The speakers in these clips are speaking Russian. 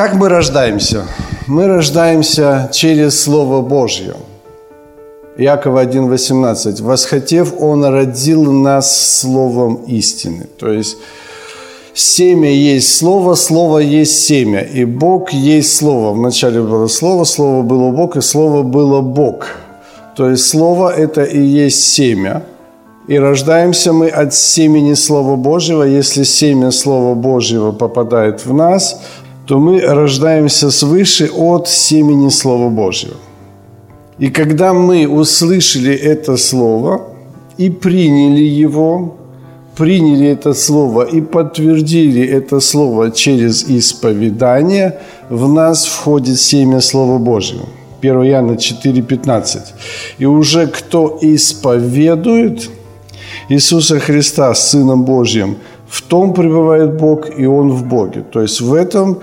Как мы рождаемся? Мы рождаемся через Слово Божье. Якова 1.18. «Восхотев, Он родил нас Словом истины». То есть семя есть Слово, Слово есть семя, и Бог есть Слово. Вначале было Слово, Слово было Бог, и Слово было Бог. То есть Слово – это и есть семя. И рождаемся мы от семени Слова Божьего. Если семя Слова Божьего попадает в нас, то мы рождаемся свыше от семени Слова Божьего. И когда мы услышали это Слово и приняли его, приняли это Слово и подтвердили это Слово через исповедание, в нас входит семя Слова Божьего. 1 Иоанна 4,15. «И уже кто исповедует Иисуса Христа Сыном Божьим, в том пребывает Бог, и Он в Боге». То есть в этом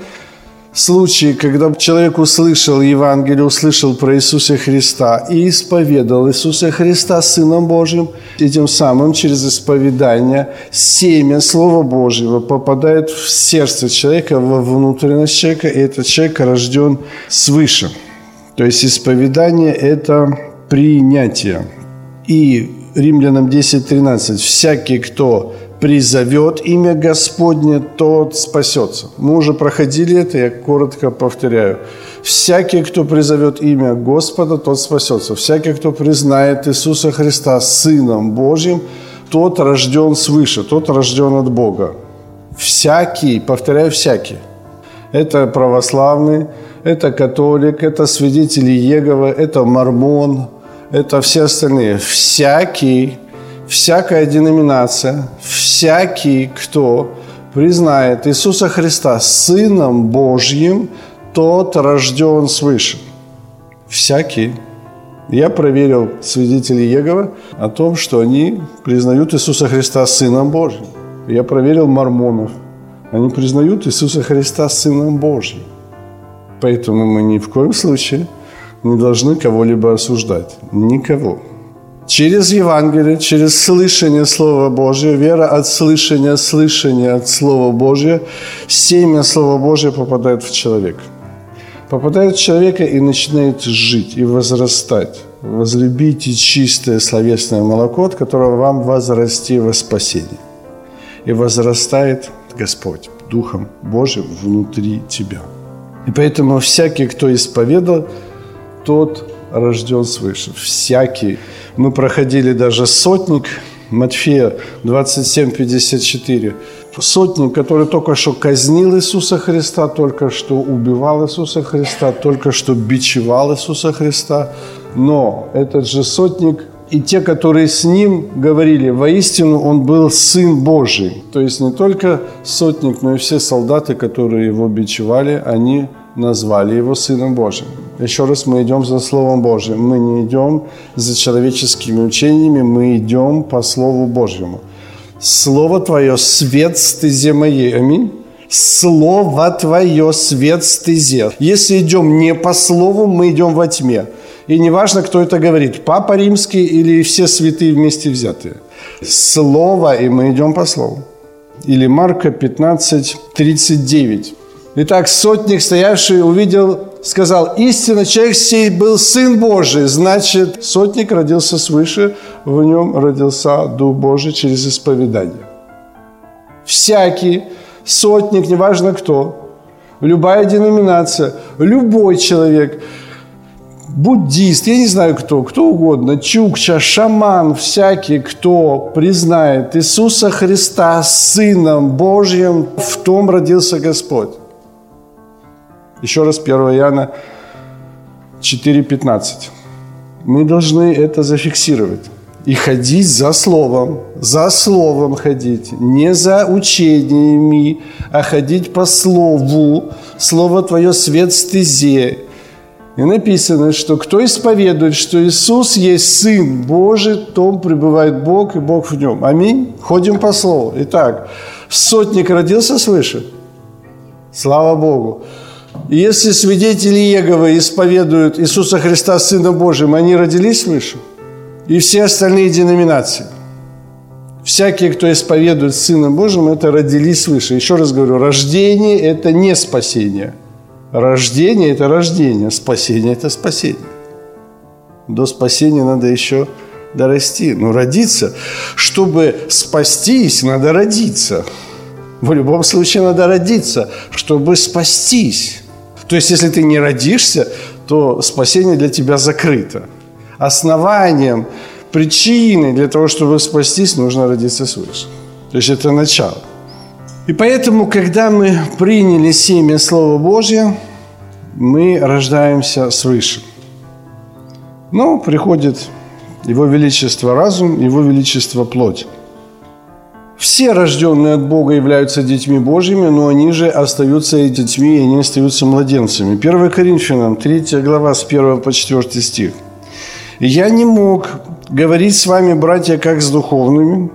случае, когда человек услышал Евангелие, услышал про Иисуса Христа и исповедал Иисуса Христа Сыном Божьим, и тем самым через исповедание семя Слова Божьего попадает в сердце человека, во внутренность человека, и этот человек рожден свыше. То есть исповедание – это принятие. И Римлянам 10.13 «Всякий, кто призовет имя Господне, тот спасется. Мы уже проходили это, я коротко повторяю. Всякий, кто призовет имя Господа, тот спасется. Всякий, кто признает Иисуса Христа Сыном Божьим, тот рожден свыше, тот рожден от Бога. Всякий, повторяю, всякий. Это православный, это католик, это свидетели Еговы, это мормон, это все остальные. Всякий всякая деноминация, всякий, кто признает Иисуса Христа Сыном Божьим, тот рожден свыше. Всякий. Я проверил свидетелей Егова о том, что они признают Иисуса Христа Сыном Божьим. Я проверил мормонов. Они признают Иисуса Христа Сыном Божьим. Поэтому мы ни в коем случае не должны кого-либо осуждать. Никого. Через Евангелие, через слышание Слова Божьего, вера от слышания, слышания от Слова Божьего, семя Слова Божьего попадает в человека. Попадает в человека и начинает жить и возрастать. Возлюбите чистое словесное молоко, от которого вам возрасти во спасение. И возрастает Господь Духом Божьим внутри тебя. И поэтому всякий, кто исповедал, тот рожден свыше. Всякий. Мы проходили даже сотник Матфея 27:54. Сотник, который только что казнил Иисуса Христа, только что убивал Иисуса Христа, только что бичевал Иисуса Христа. Но этот же сотник и те, которые с ним говорили, воистину он был Сын Божий. То есть не только сотник, но и все солдаты, которые его бичевали, они назвали его Сыном Божьим. Еще раз, мы идем за Словом Божьим. Мы не идем за человеческими учениями, мы идем по Слову Божьему. Слово Твое – свет стезе моей. Аминь. Слово Твое – свет стезе. Если идем не по Слову, мы идем во тьме. И неважно, кто это говорит, Папа Римский или все святые вместе взятые. Слово, и мы идем по Слову. Или Марка 15, 39. Итак, сотник, стоявший, увидел, сказал, истинно человек сей был Сын Божий. Значит, сотник родился свыше, в нем родился Дух Божий через исповедание. Всякий сотник, неважно кто, любая деноминация, любой человек, буддист, я не знаю кто, кто угодно, чукча, шаман, всякий, кто признает Иисуса Христа Сыном Божьим, в том родился Господь. Еще раз 1 Иоанна 4,15. Мы должны это зафиксировать. и ходить за Словом, за Словом ходить, не за учениями, а ходить по Слову. Слово Твое свет стезе. И написано, что кто исповедует, что Иисус есть Сын Божий, том пребывает Бог, и Бог в нем. Аминь. Ходим по Слову. Итак, сотник родился свыше? Слава Богу. И если свидетели Еговы исповедуют Иисуса Христа Сына Божьим, они родились свыше? И все остальные деноминации. Всякие, кто исповедует Сына Божьим, это родились свыше. Еще раз говорю, рождение – это не спасение. Рождение – это рождение, спасение – это спасение. До спасения надо еще дорасти. Но родиться, чтобы спастись, надо родиться. В любом случае надо родиться, чтобы спастись. То есть, если ты не родишься, то спасение для тебя закрыто. Основанием, причиной для того, чтобы спастись, нужно родиться свыше. То есть это начало. И поэтому, когда мы приняли семя Слова Божье, мы рождаемся свыше. Но приходит Его Величество разум, Его Величество плоть. Все рожденные от Бога являются детьми Божьими, но они же остаются и детьми, и они остаются младенцами. 1 Коринфянам, 3 глава, с 1 по 4 стих. «Я не мог говорить с вами, братья, как с духовными,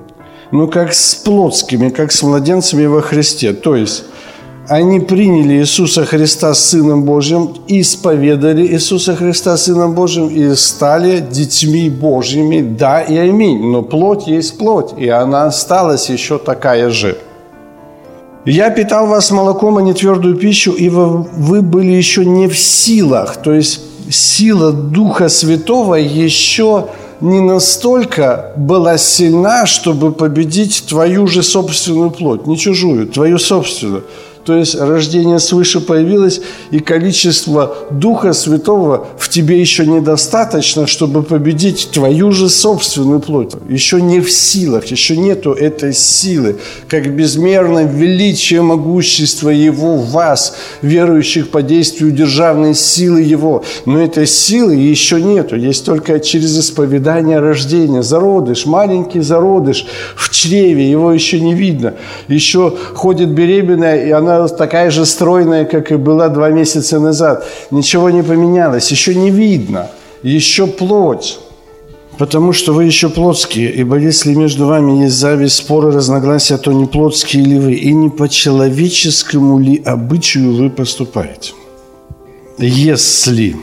но как с плотскими, как с младенцами во Христе». То есть, они приняли Иисуса Христа Сыном Божьим, исповедали Иисуса Христа Сыном Божьим и стали детьми Божьими, да и аминь. Но плоть есть плоть, и она осталась еще такая же. Я питал вас молоком, а не твердую пищу, и вы были еще не в силах. То есть сила Духа Святого еще не настолько была сильна, чтобы победить твою же собственную плоть, не чужую, твою собственную. То есть рождение свыше появилось, и количество Духа Святого в тебе еще недостаточно, чтобы победить твою же собственную плоть. Еще не в силах, еще нету этой силы, как безмерно величие могущества Его в вас, верующих по действию державной силы Его. Но этой силы еще нету, есть только через исповедание рождения. Зародыш, маленький зародыш в чреве, его еще не видно. Еще ходит беременная, и она она такая же стройная, как и была два месяца назад. Ничего не поменялось, еще не видно, еще плоть. Потому что вы еще плотские, ибо если между вами есть зависть, споры, разногласия, то не плотские ли вы, и не по человеческому ли обычаю вы поступаете. Если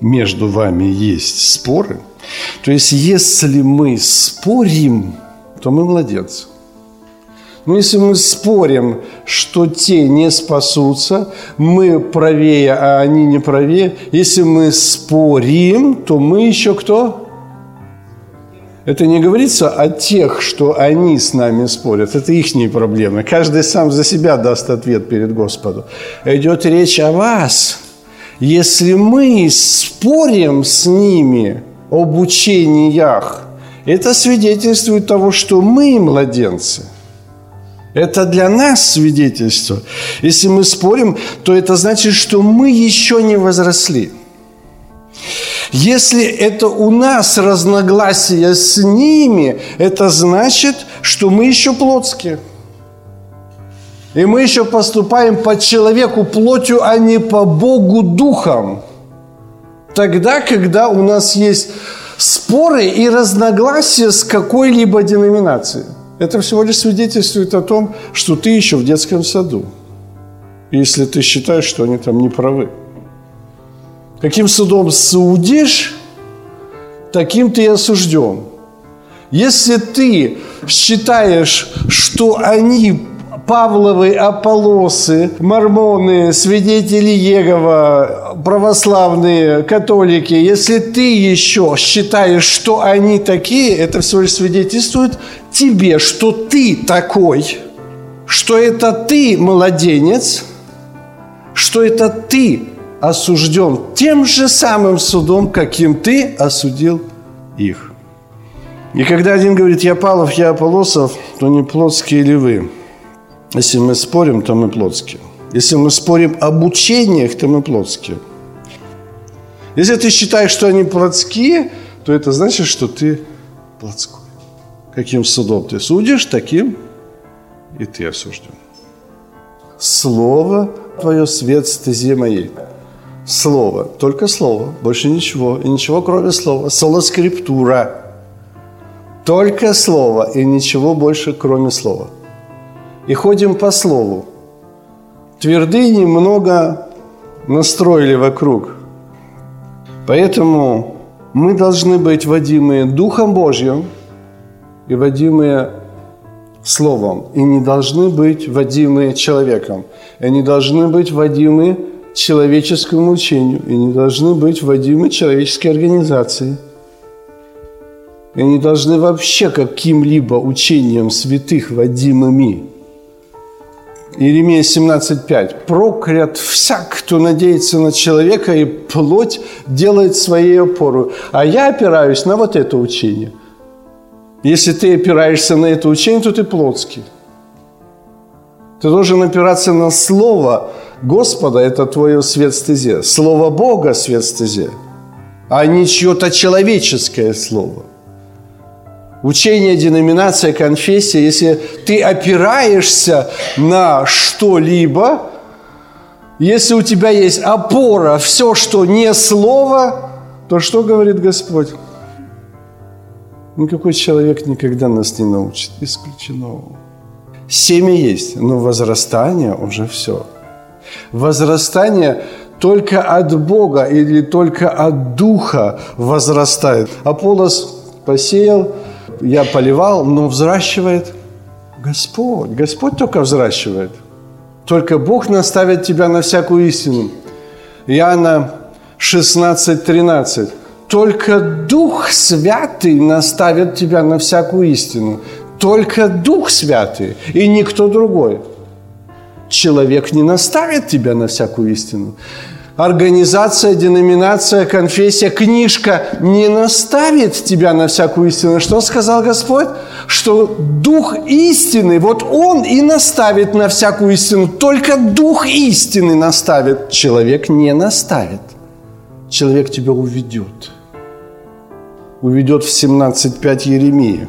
между вами есть споры, то есть если мы спорим, то мы младенцы. Но если мы спорим, что те не спасутся, мы правее, а они не правее, если мы спорим, то мы еще кто? Это не говорится о тех, что они с нами спорят. Это их проблемы. Каждый сам за себя даст ответ перед Господом. Идет речь о вас. Если мы спорим с ними об учениях, это свидетельствует того, что мы младенцы – это для нас свидетельство. Если мы спорим, то это значит, что мы еще не возросли. Если это у нас разногласия с ними, это значит, что мы еще плотские. И мы еще поступаем по человеку плотью, а не по Богу духом. Тогда, когда у нас есть споры и разногласия с какой-либо деноминацией. Это всего лишь свидетельствует о том, что ты еще в детском саду. Если ты считаешь, что они там не правы. Каким судом судишь, таким ты и осужден. Если ты считаешь, что они Павловы, Аполосы, мормоны, свидетели Егова, православные, католики, если ты еще считаешь, что они такие, это всего лишь свидетельствует тебе, что ты такой, что это ты младенец, что это ты осужден тем же самым судом, каким ты осудил их. И когда один говорит, я Павлов, я Аполосов, то не плотские ли вы? Если мы спорим, то мы плотские. Если мы спорим об учениях, то мы плотские. Если ты считаешь, что они плотские, то это значит, что ты плотской. Каким судом ты судишь, таким и ты осужден. Слово твое свет стезе моей. Слово, только слово, больше ничего, и ничего кроме слова. Соло скриптура. Только слово и ничего больше, кроме слова. И ходим по слову. Твердыни много настроили вокруг. Поэтому мы должны быть водимые Духом Божьим и водимые Словом, и не должны быть водимые человеком, и не должны быть водимы человеческому учению, и не должны быть водимы человеческой организации, и не должны вообще каким-либо учением святых водимыми – Иеремия 17.5. «Проклят всяк, кто надеется на человека и плоть делает своей опору». А я опираюсь на вот это учение. Если ты опираешься на это учение, то ты плотский. Ты должен опираться на Слово Господа, это твое свет стезе. Слово Бога свет стезе, а не чье-то человеческое слово учение, деноминация, конфессия, если ты опираешься на что-либо, если у тебя есть опора, все, что не слово, то что говорит Господь? Никакой человек никогда нас не научит. Исключено. Семя есть, но возрастание уже все. Возрастание только от Бога или только от Духа возрастает. Аполлос посеял, я поливал, но взращивает Господь. Господь только взращивает. Только Бог наставит тебя на всякую истину. Иоанна 16, 13. Только Дух Святый наставит тебя на всякую истину. Только Дух Святый и никто другой. Человек не наставит тебя на всякую истину организация, деноминация, конфессия, книжка не наставит тебя на всякую истину. Что сказал Господь? Что Дух истины, вот Он и наставит на всякую истину. Только Дух истины наставит. Человек не наставит. Человек тебя уведет. Уведет в 17.5 Еремии.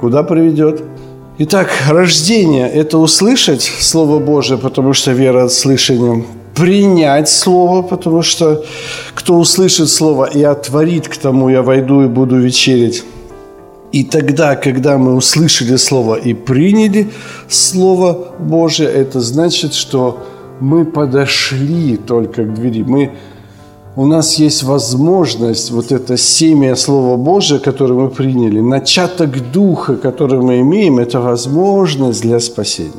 Куда приведет? Итак, рождение – это услышать Слово Божие, потому что вера от слышания принять Слово, потому что кто услышит Слово и отворит к тому, я войду и буду вечерить. И тогда, когда мы услышали Слово и приняли Слово Божие, это значит, что мы подошли только к двери. Мы, у нас есть возможность, вот это семя Слова Божие, которое мы приняли, начаток Духа, который мы имеем, это возможность для спасения.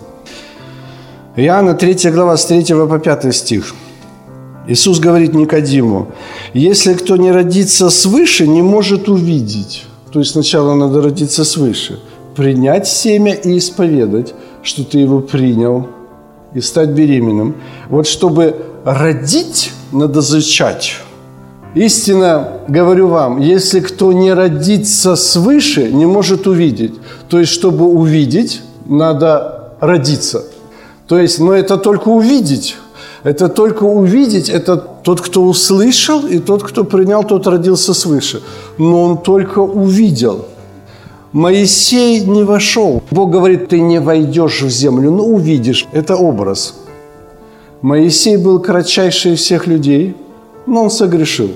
Иоанна 3 глава с 3 по 5 стих. Иисус говорит Никодиму, если кто не родится свыше, не может увидеть. То есть сначала надо родиться свыше, принять семя и исповедать, что ты его принял, и стать беременным. Вот чтобы родить, надо зачать. Истинно говорю вам, если кто не родится свыше, не может увидеть. То есть, чтобы увидеть, надо родиться – то есть, но это только увидеть. Это только увидеть, это тот, кто услышал, и тот, кто принял, тот родился свыше. Но он только увидел. Моисей не вошел. Бог говорит, ты не войдешь в землю, но увидишь. Это образ. Моисей был кратчайший из всех людей, но он согрешил.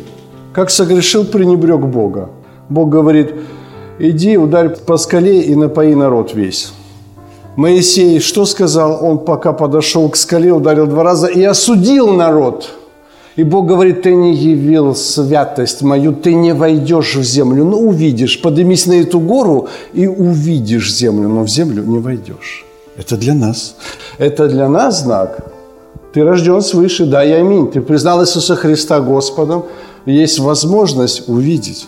Как согрешил, пренебрег Бога. Бог говорит, иди, ударь по скале и напои народ весь. Моисей что сказал? Он пока подошел к скале, ударил два раза и осудил народ. И Бог говорит, ты не явил святость мою, ты не войдешь в землю, но увидишь. Поднимись на эту гору и увидишь землю, но в землю не войдешь. Это для нас. Это для нас знак. Ты рожден свыше, да и аминь. Ты признал Иисуса Христа Господом. Есть возможность увидеть.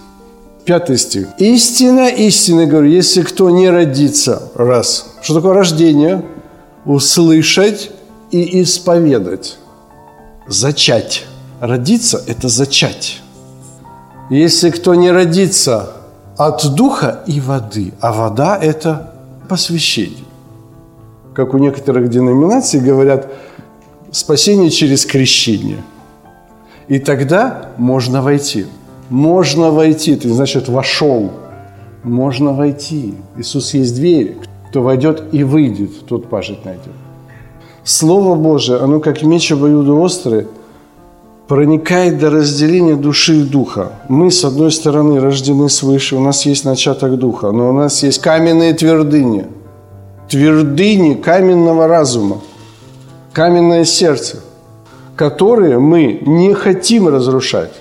Пятый стих. Истина, истина, говорю, если кто не родится, раз. Что такое рождение? Услышать и исповедать. Зачать. Родиться – это зачать. Если кто не родится от духа и воды, а вода – это посвящение. Как у некоторых деноминаций говорят, спасение через крещение. И тогда можно войти – можно войти, ты, значит, вошел. можно войти. Иисус есть дверь. Кто войдет и выйдет, тот пажить найдет. Слово Божие, оно как меч обоюдоострый, проникает до разделения души и духа. Мы, с одной стороны, рождены свыше, у нас есть начаток духа, но у нас есть каменные твердыни, твердыни каменного разума, каменное сердце, которые мы не хотим разрушать.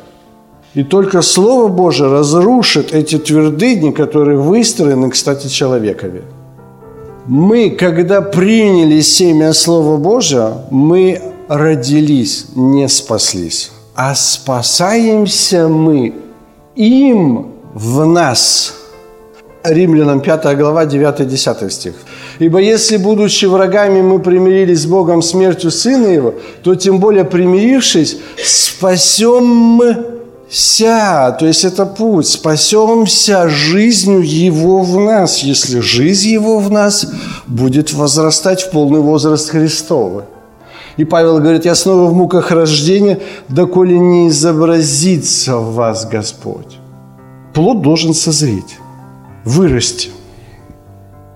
И только Слово Божие разрушит эти твердыни, которые выстроены, кстати, человекове. Мы, когда приняли семя Слова Божия, мы родились, не спаслись, а спасаемся мы им в нас. Римлянам 5 глава 9-10 стих. «Ибо если, будучи врагами, мы примирились с Богом смертью Сына Его, то тем более примирившись, спасемся, то есть это путь, спасемся жизнью Его в нас, если жизнь Его в нас будет возрастать в полный возраст Христовый. И Павел говорит, я снова в муках рождения, доколе не изобразится в вас Господь. Плод должен созреть, вырасти.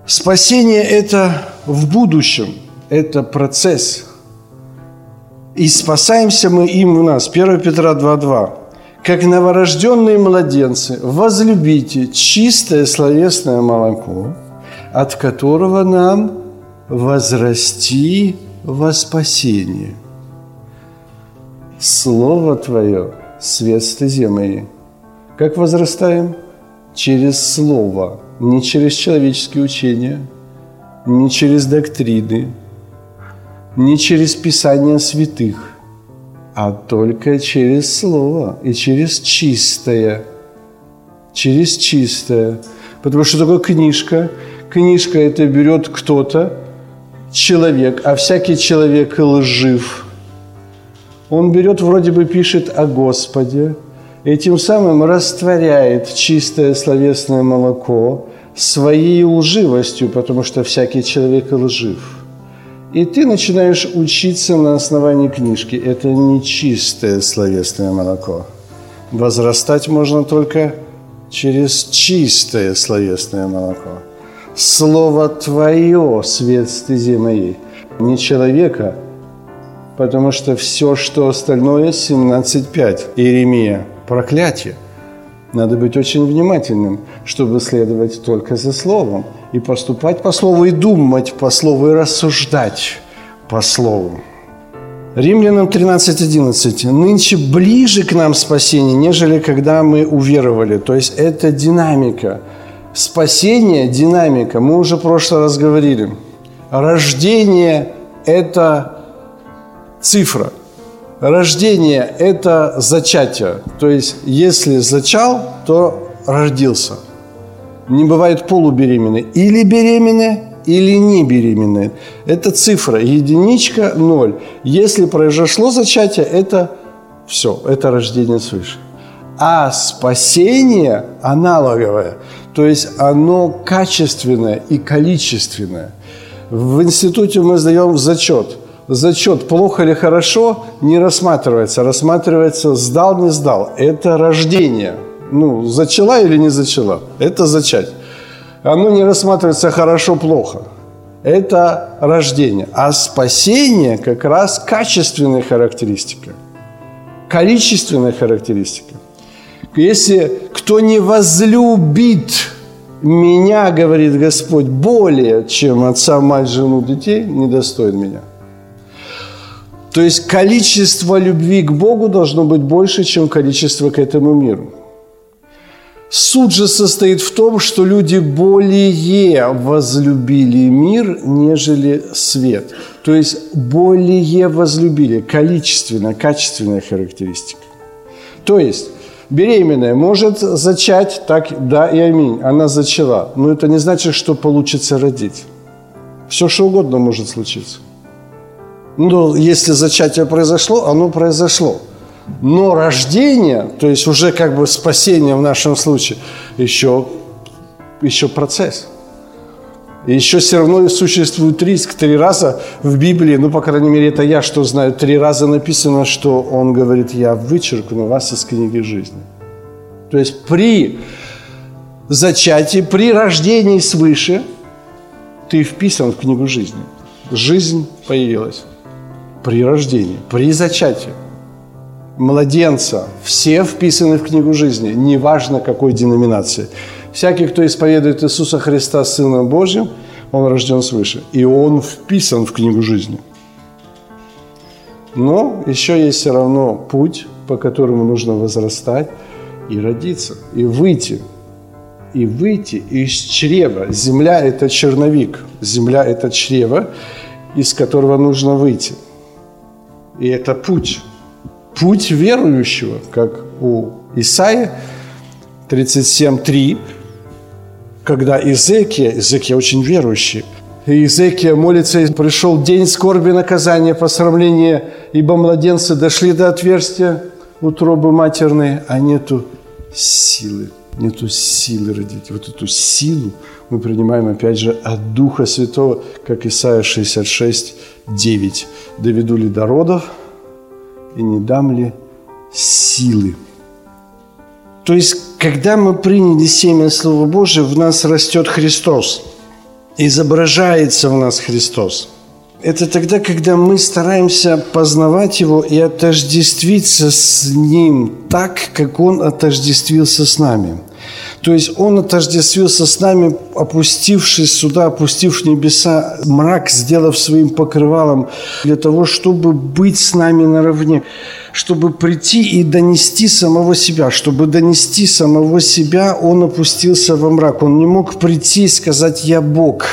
Спасение – это в будущем, это процесс. И спасаемся мы им в нас. 1 Петра 2.2. Как новорожденные младенцы, возлюбите чистое словесное молоко, от которого нам возрасти во спасение. Слово Твое – свет стезе моей. Как возрастаем? Через Слово, не через человеческие учения, не через доктрины, не через Писание святых, а только через Слово и через чистое. Через чистое. Потому что такое книжка? Книжка это берет кто-то, человек, а всякий человек лжив. Он берет, вроде бы пишет о Господе, и тем самым растворяет чистое словесное молоко своей лживостью, потому что всякий человек лжив. И ты начинаешь учиться на основании книжки. Это не чистое словесное молоко. Возрастать можно только через чистое словесное молоко. Слово Твое, свет стези моей, не человека, потому что все, что остальное, 17.5, Иеремия, проклятие. Надо быть очень внимательным, чтобы следовать только за Словом и поступать по Слову, и думать по Слову, и рассуждать по Слову. Римлянам 13.11. «Нынче ближе к нам спасение, нежели когда мы уверовали». То есть это динамика – Спасение – динамика. Мы уже в прошлый раз говорили. Рождение – это цифра. Рождение – это зачатие. То есть, если зачал, то родился. Не бывает полубеременной. Или беременная, или не беременная. Это цифра, единичка, ноль. Если произошло зачатие, это все, это рождение свыше. А спасение аналоговое. То есть оно качественное и количественное. В институте мы сдаем зачет. Зачет плохо или хорошо не рассматривается. Рассматривается сдал, не сдал. Это рождение. Ну, зачала или не зачала. Это зачать. Оно не рассматривается хорошо-плохо. Это рождение. А спасение как раз качественная характеристика. Количественная характеристика. Если кто не возлюбит меня, говорит Господь, более, чем отца, мать, жену, детей, недостоин меня. То есть количество любви к Богу должно быть больше, чем количество к этому миру. Суть же состоит в том, что люди более возлюбили мир, нежели свет. То есть более возлюбили, количественно, качественная характеристика. То есть Беременная может зачать, так да и аминь. Она зачала. Но это не значит, что получится родить. Все, что угодно может случиться. Но если зачатие произошло, оно произошло. Но рождение, то есть уже как бы спасение в нашем случае, еще, еще процесс. Еще все равно существует риск. Три раза в Библии, ну, по крайней мере, это я что знаю, три раза написано, что он говорит, я вычеркну вас из книги жизни. То есть при зачатии, при рождении свыше, ты вписан в книгу жизни. Жизнь появилась при рождении, при зачатии. Младенца, все вписаны в книгу жизни, неважно какой деноминации. Всякий, кто исповедует Иисуса Христа Сыном Божьим, он рожден свыше. И он вписан в книгу жизни. Но еще есть все равно путь, по которому нужно возрастать и родиться, и выйти. И выйти из чрева. Земля – это черновик. Земля – это чрево, из которого нужно выйти. И это путь. Путь верующего, как у Исаия 37.3, когда Изекия, Изекия очень верующий, и Изекия молится, и пришел день скорби, наказания, посрамления, ибо младенцы дошли до отверстия утробы матерной, а нету силы, нету силы родить. Вот эту силу мы принимаем, опять же, от Духа Святого, как Исайя 66, 9. «Доведу ли до родов, и не дам ли силы?» То есть, когда мы приняли семя Слова Божия, в нас растет Христос, изображается в нас Христос. Это тогда, когда мы стараемся познавать Его и отождествиться с Ним так, как Он отождествился с нами. То есть Он отождествился с нами, опустившись сюда, опустив небеса, мрак, сделав своим покрывалом, для того, чтобы быть с нами наравне чтобы прийти и донести самого себя. Чтобы донести самого себя, он опустился во мрак. Он не мог прийти и сказать «Я Бог».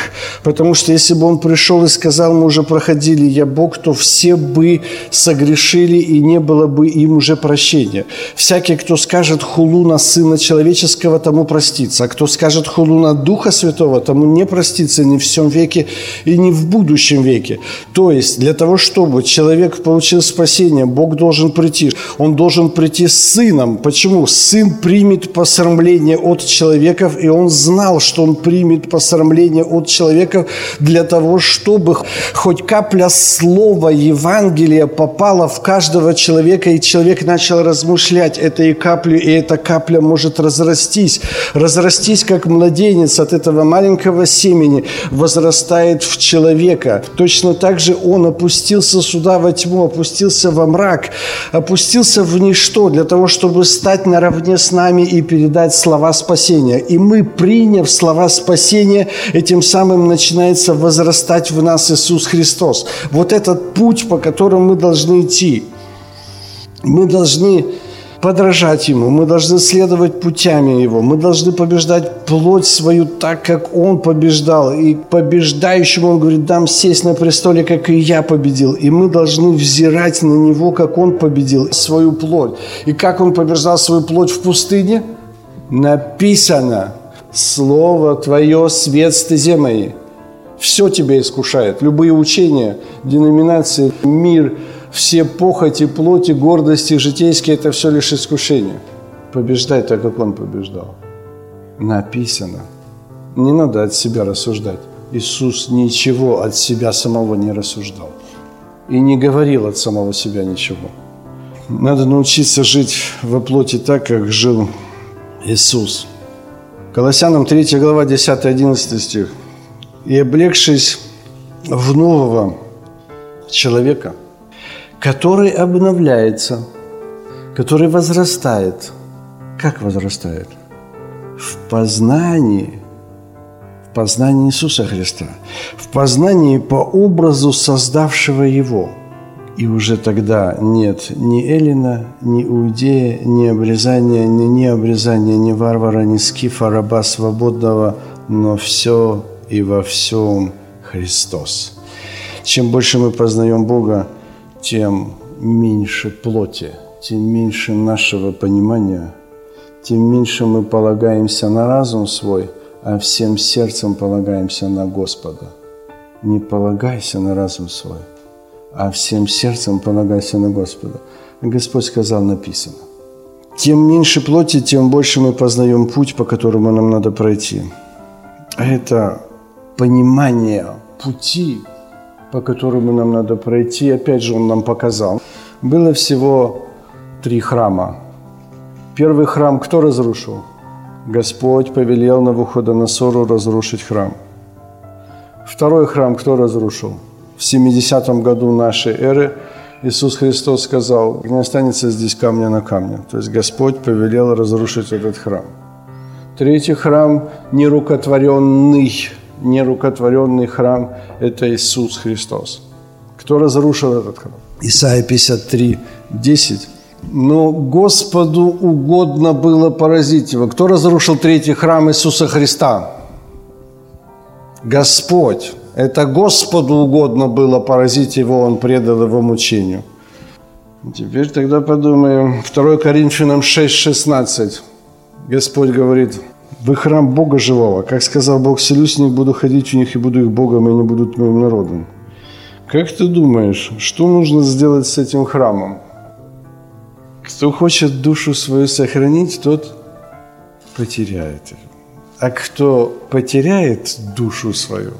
Потому что если бы он пришел и сказал, мы уже проходили «Я Бог», то все бы согрешили и не было бы им уже прощения. Всякий, кто скажет хулу на Сына Человеческого, тому простится. А кто скажет хулу на Духа Святого, тому не простится ни в всем веке и ни в будущем веке. То есть для того, чтобы человек получил спасение, Бог должен прийти. Он должен прийти с сыном. Почему? Сын примет посрамление от человеков, и он знал, что он примет посрамление от человеков для того, чтобы хоть капля слова Евангелия попала в каждого человека, и человек начал размышлять этой каплю, и эта капля может разрастись. Разрастись, как младенец от этого маленького семени возрастает в человека. Точно так же он опустился сюда во тьму, опустился во мрак, опустился в ничто для того, чтобы стать наравне с нами и передать слова спасения. И мы, приняв слова спасения, этим самым начинается возрастать в нас Иисус Христос. Вот этот путь, по которому мы должны идти. Мы должны подражать Ему, мы должны следовать путями Его, мы должны побеждать плоть свою так, как Он побеждал. И побеждающему Он говорит, дам сесть на престоле, как и я победил. И мы должны взирать на Него, как Он победил свою плоть. И как Он побеждал свою плоть в пустыне? Написано, Слово Твое, свет стезе моей. Все тебя искушает. Любые учения, деноминации, мир – все похоти, плоти, гордости житейские – это все лишь искушение. Побеждай так, как Он побеждал. Написано. Не надо от себя рассуждать. Иисус ничего от себя самого не рассуждал. И не говорил от самого себя ничего. Надо научиться жить во плоти так, как жил Иисус. Колоссянам 3 глава 10-11 стих. «И облегшись в нового человека – который обновляется, который возрастает. Как возрастает? В познании, в познании Иисуса Христа, в познании по образу создавшего Его. И уже тогда нет ни Эллина, ни Иудея, ни обрезания, ни необрезания, ни варвара, ни скифа, раба свободного, но все и во всем Христос. Чем больше мы познаем Бога, тем меньше плоти, тем меньше нашего понимания, тем меньше мы полагаемся на разум свой, а всем сердцем полагаемся на Господа. Не полагайся на разум свой, а всем сердцем полагайся на Господа. Господь сказал, написано. Тем меньше плоти, тем больше мы познаем путь, по которому нам надо пройти. Это понимание пути, по которому нам надо пройти. Опять же, он нам показал. Было всего три храма. Первый храм кто разрушил? Господь повелел Навуходоносору разрушить храм. Второй храм кто разрушил? В 70-м году нашей эры Иисус Христос сказал, не останется здесь камня на камне. То есть Господь повелел разрушить этот храм. Третий храм нерукотворенный, нерукотворенный храм – это Иисус Христос. Кто разрушил этот храм? Исайя 53, 10. Но Господу угодно было поразить его. Кто разрушил третий храм Иисуса Христа? Господь. Это Господу угодно было поразить его, он предал его мучению. Теперь тогда подумаем. 2 Коринфянам 6,16. Господь говорит, вы храм Бога живого. Как сказал Бог, селюсь в них, буду ходить у них и буду их Богом, и они будут моим народом. Как ты думаешь, что нужно сделать с этим храмом? Кто хочет душу свою сохранить, тот потеряет ее. А кто потеряет душу свою,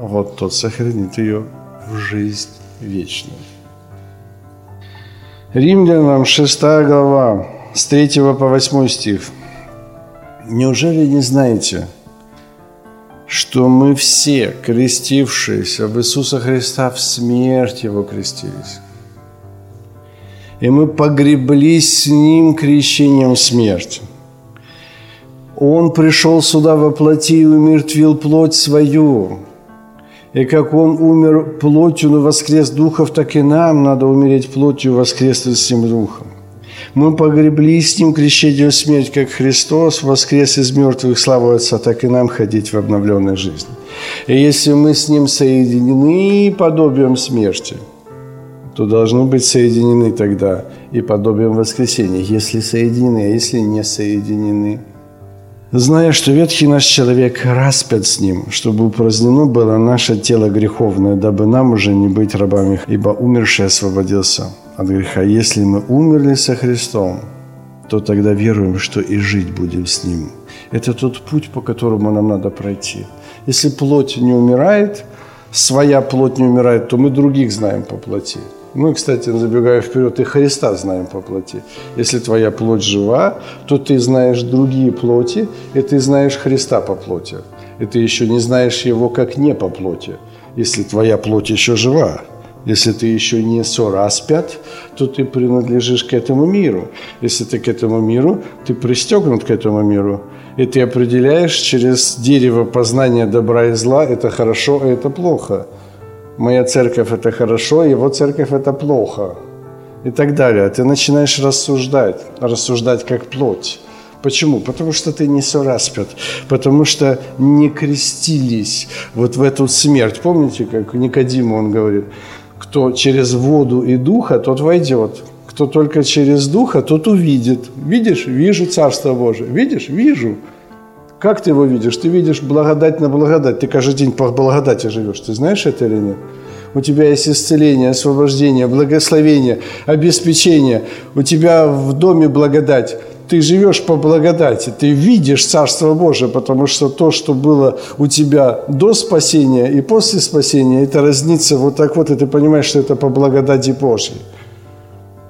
вот тот сохранит ее в жизнь вечную. Римлянам 6 глава, с 3 по 8 стих. Неужели не знаете, что мы все, крестившиеся в Иисуса Христа, в смерть Его крестились? И мы погреблись с Ним крещением смерти. Он пришел сюда во плоти и умертвил плоть свою. И как Он умер плотью, но воскрес духов, так и нам надо умереть плотью, воскреснуть с Ним духом. Мы погребли с Ним крещением смерть, как Христос воскрес из мертвых славу Отца, так и нам ходить в обновленной жизни. И если мы с Ним соединены подобием смерти, то должны быть соединены тогда и подобием воскресения, если соединены, а если не соединены. Зная, что ветхий наш человек распят с ним, чтобы упразднено было наше тело греховное, дабы нам уже не быть рабами, ибо умерший освободился от греха. Если мы умерли со Христом, то тогда веруем, что и жить будем с Ним. Это тот путь, по которому нам надо пройти. Если плоть не умирает, своя плоть не умирает, то мы других знаем по плоти. Мы, кстати, забегая вперед, и Христа знаем по плоти. Если твоя плоть жива, то ты знаешь другие плоти, и ты знаешь Христа по плоти. И ты еще не знаешь Его как не по плоти, если твоя плоть еще жива. Если ты еще не сораспят, то ты принадлежишь к этому миру. Если ты к этому миру, ты пристегнут к этому миру. И ты определяешь через дерево познания добра и зла, это хорошо, а это плохо. Моя церковь – это хорошо, его церковь – это плохо. И так далее. Ты начинаешь рассуждать, рассуждать как плоть. Почему? Потому что ты не сораспят, потому что не крестились вот в эту смерть. Помните, как Никодиму он говорит – кто через воду и духа, тот войдет. Кто только через духа, тот увидит. Видишь? Вижу Царство Божие. Видишь? Вижу. Как ты его видишь? Ты видишь благодать на благодать. Ты каждый день по благодати живешь. Ты знаешь это или нет? У тебя есть исцеление, освобождение, благословение, обеспечение. У тебя в доме благодать ты живешь по благодати, ты видишь Царство Божие, потому что то, что было у тебя до спасения и после спасения, это разнится вот так вот, и ты понимаешь, что это по благодати Божьей.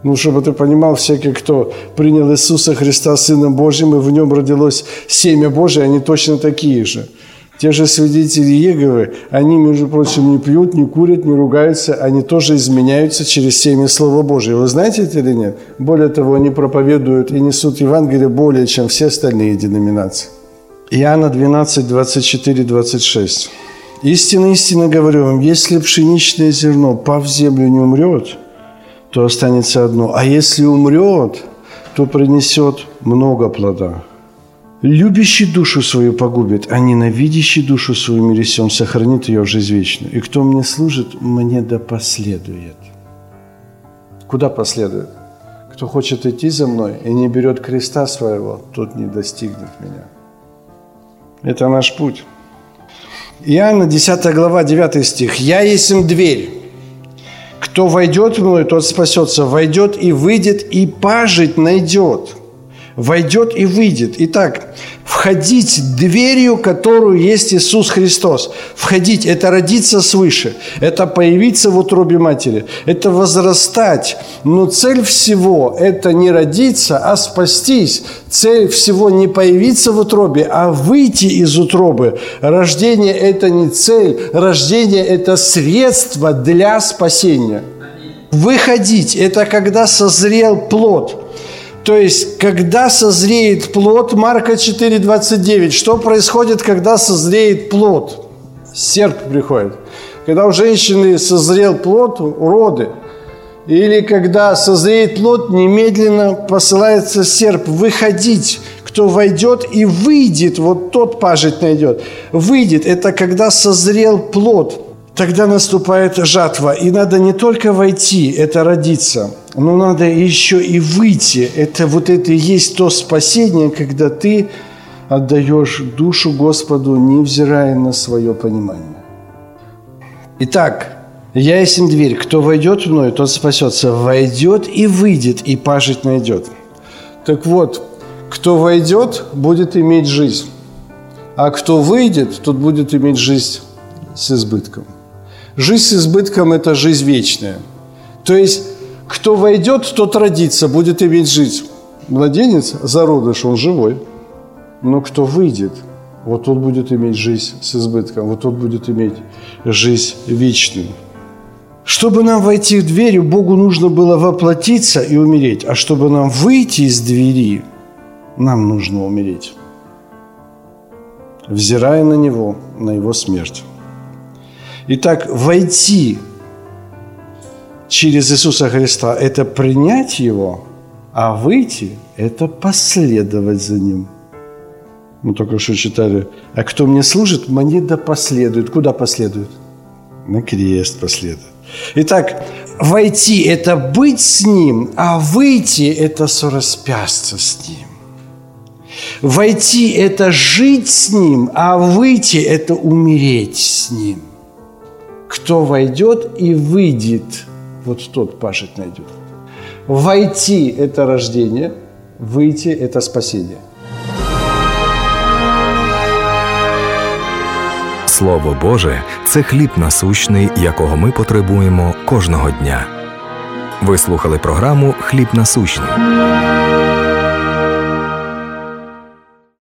Ну, чтобы ты понимал, всякий, кто принял Иисуса Христа Сыном Божьим, и в нем родилось семя Божие, они точно такие же – те же свидетели Еговы, они, между прочим, не пьют, не курят, не ругаются, они тоже изменяются через семя Слова Божие. Вы знаете это или нет? Более того, они проповедуют и несут Евангелие более, чем все остальные деноминации. Иоанна 12, 24, 26. «Истинно, истинно говорю вам, если пшеничное зерно, пав в землю, не умрет, то останется одно, а если умрет, то принесет много плода». Любящий душу свою погубит, а ненавидящий душу свою мирисем сохранит ее в жизнь вечную. И кто мне служит, мне да последует. Куда последует? Кто хочет идти за мной и не берет креста своего, тот не достигнет меня. Это наш путь. Иоанна, 10 глава, 9 стих. «Я есть дверь. Кто войдет в мной, тот спасется. Войдет и выйдет, и пажить найдет. Войдет и выйдет. Итак, входить дверью, которую есть Иисус Христос. Входить – это родиться свыше, это появиться в утробе матери, это возрастать. Но цель всего – это не родиться, а спастись. Цель всего не появиться в утробе, а выйти из утробы. Рождение – это не цель, рождение – это средство для спасения. Выходить – это когда созрел плод – то есть, когда созреет плод, Марка 4,29, что происходит, когда созреет плод? Серп приходит. Когда у женщины созрел плод, уроды. Или когда созреет плод, немедленно посылается серп выходить. Кто войдет и выйдет, вот тот пажить найдет. Выйдет – это когда созрел плод – тогда наступает жатва. И надо не только войти, это родиться, но надо еще и выйти. Это вот это и есть то спасение, когда ты отдаешь душу Господу, невзирая на свое понимание. Итак, я есть дверь. Кто войдет в мною, тот спасется. Войдет и выйдет, и пажить найдет. Так вот, кто войдет, будет иметь жизнь. А кто выйдет, тот будет иметь жизнь с избытком. Жизнь с избытком – это жизнь вечная. То есть, кто войдет, тот родится, будет иметь жизнь. Младенец, зародыш, он живой. Но кто выйдет, вот тот будет иметь жизнь с избытком, вот тот будет иметь жизнь вечную. Чтобы нам войти в дверь, Богу нужно было воплотиться и умереть. А чтобы нам выйти из двери, нам нужно умереть. Взирая на Него, на Его смерть. Итак, войти через Иисуса Христа – это принять Его, а выйти – это последовать за Ним. Мы только что читали, а кто мне служит, мне да последует. Куда последует? На крест последует. Итак, войти – это быть с Ним, а выйти – это сораспясться с Ним. Войти – это жить с Ним, а выйти – это умереть с Ним кто войдет и выйдет, вот тот пашет найдет. Войти – это рождение, выйти – это спасение. Слово Боже це хліб насущний, якого ми потребуємо кожного дня. Ви слухали програму Хліб насущний.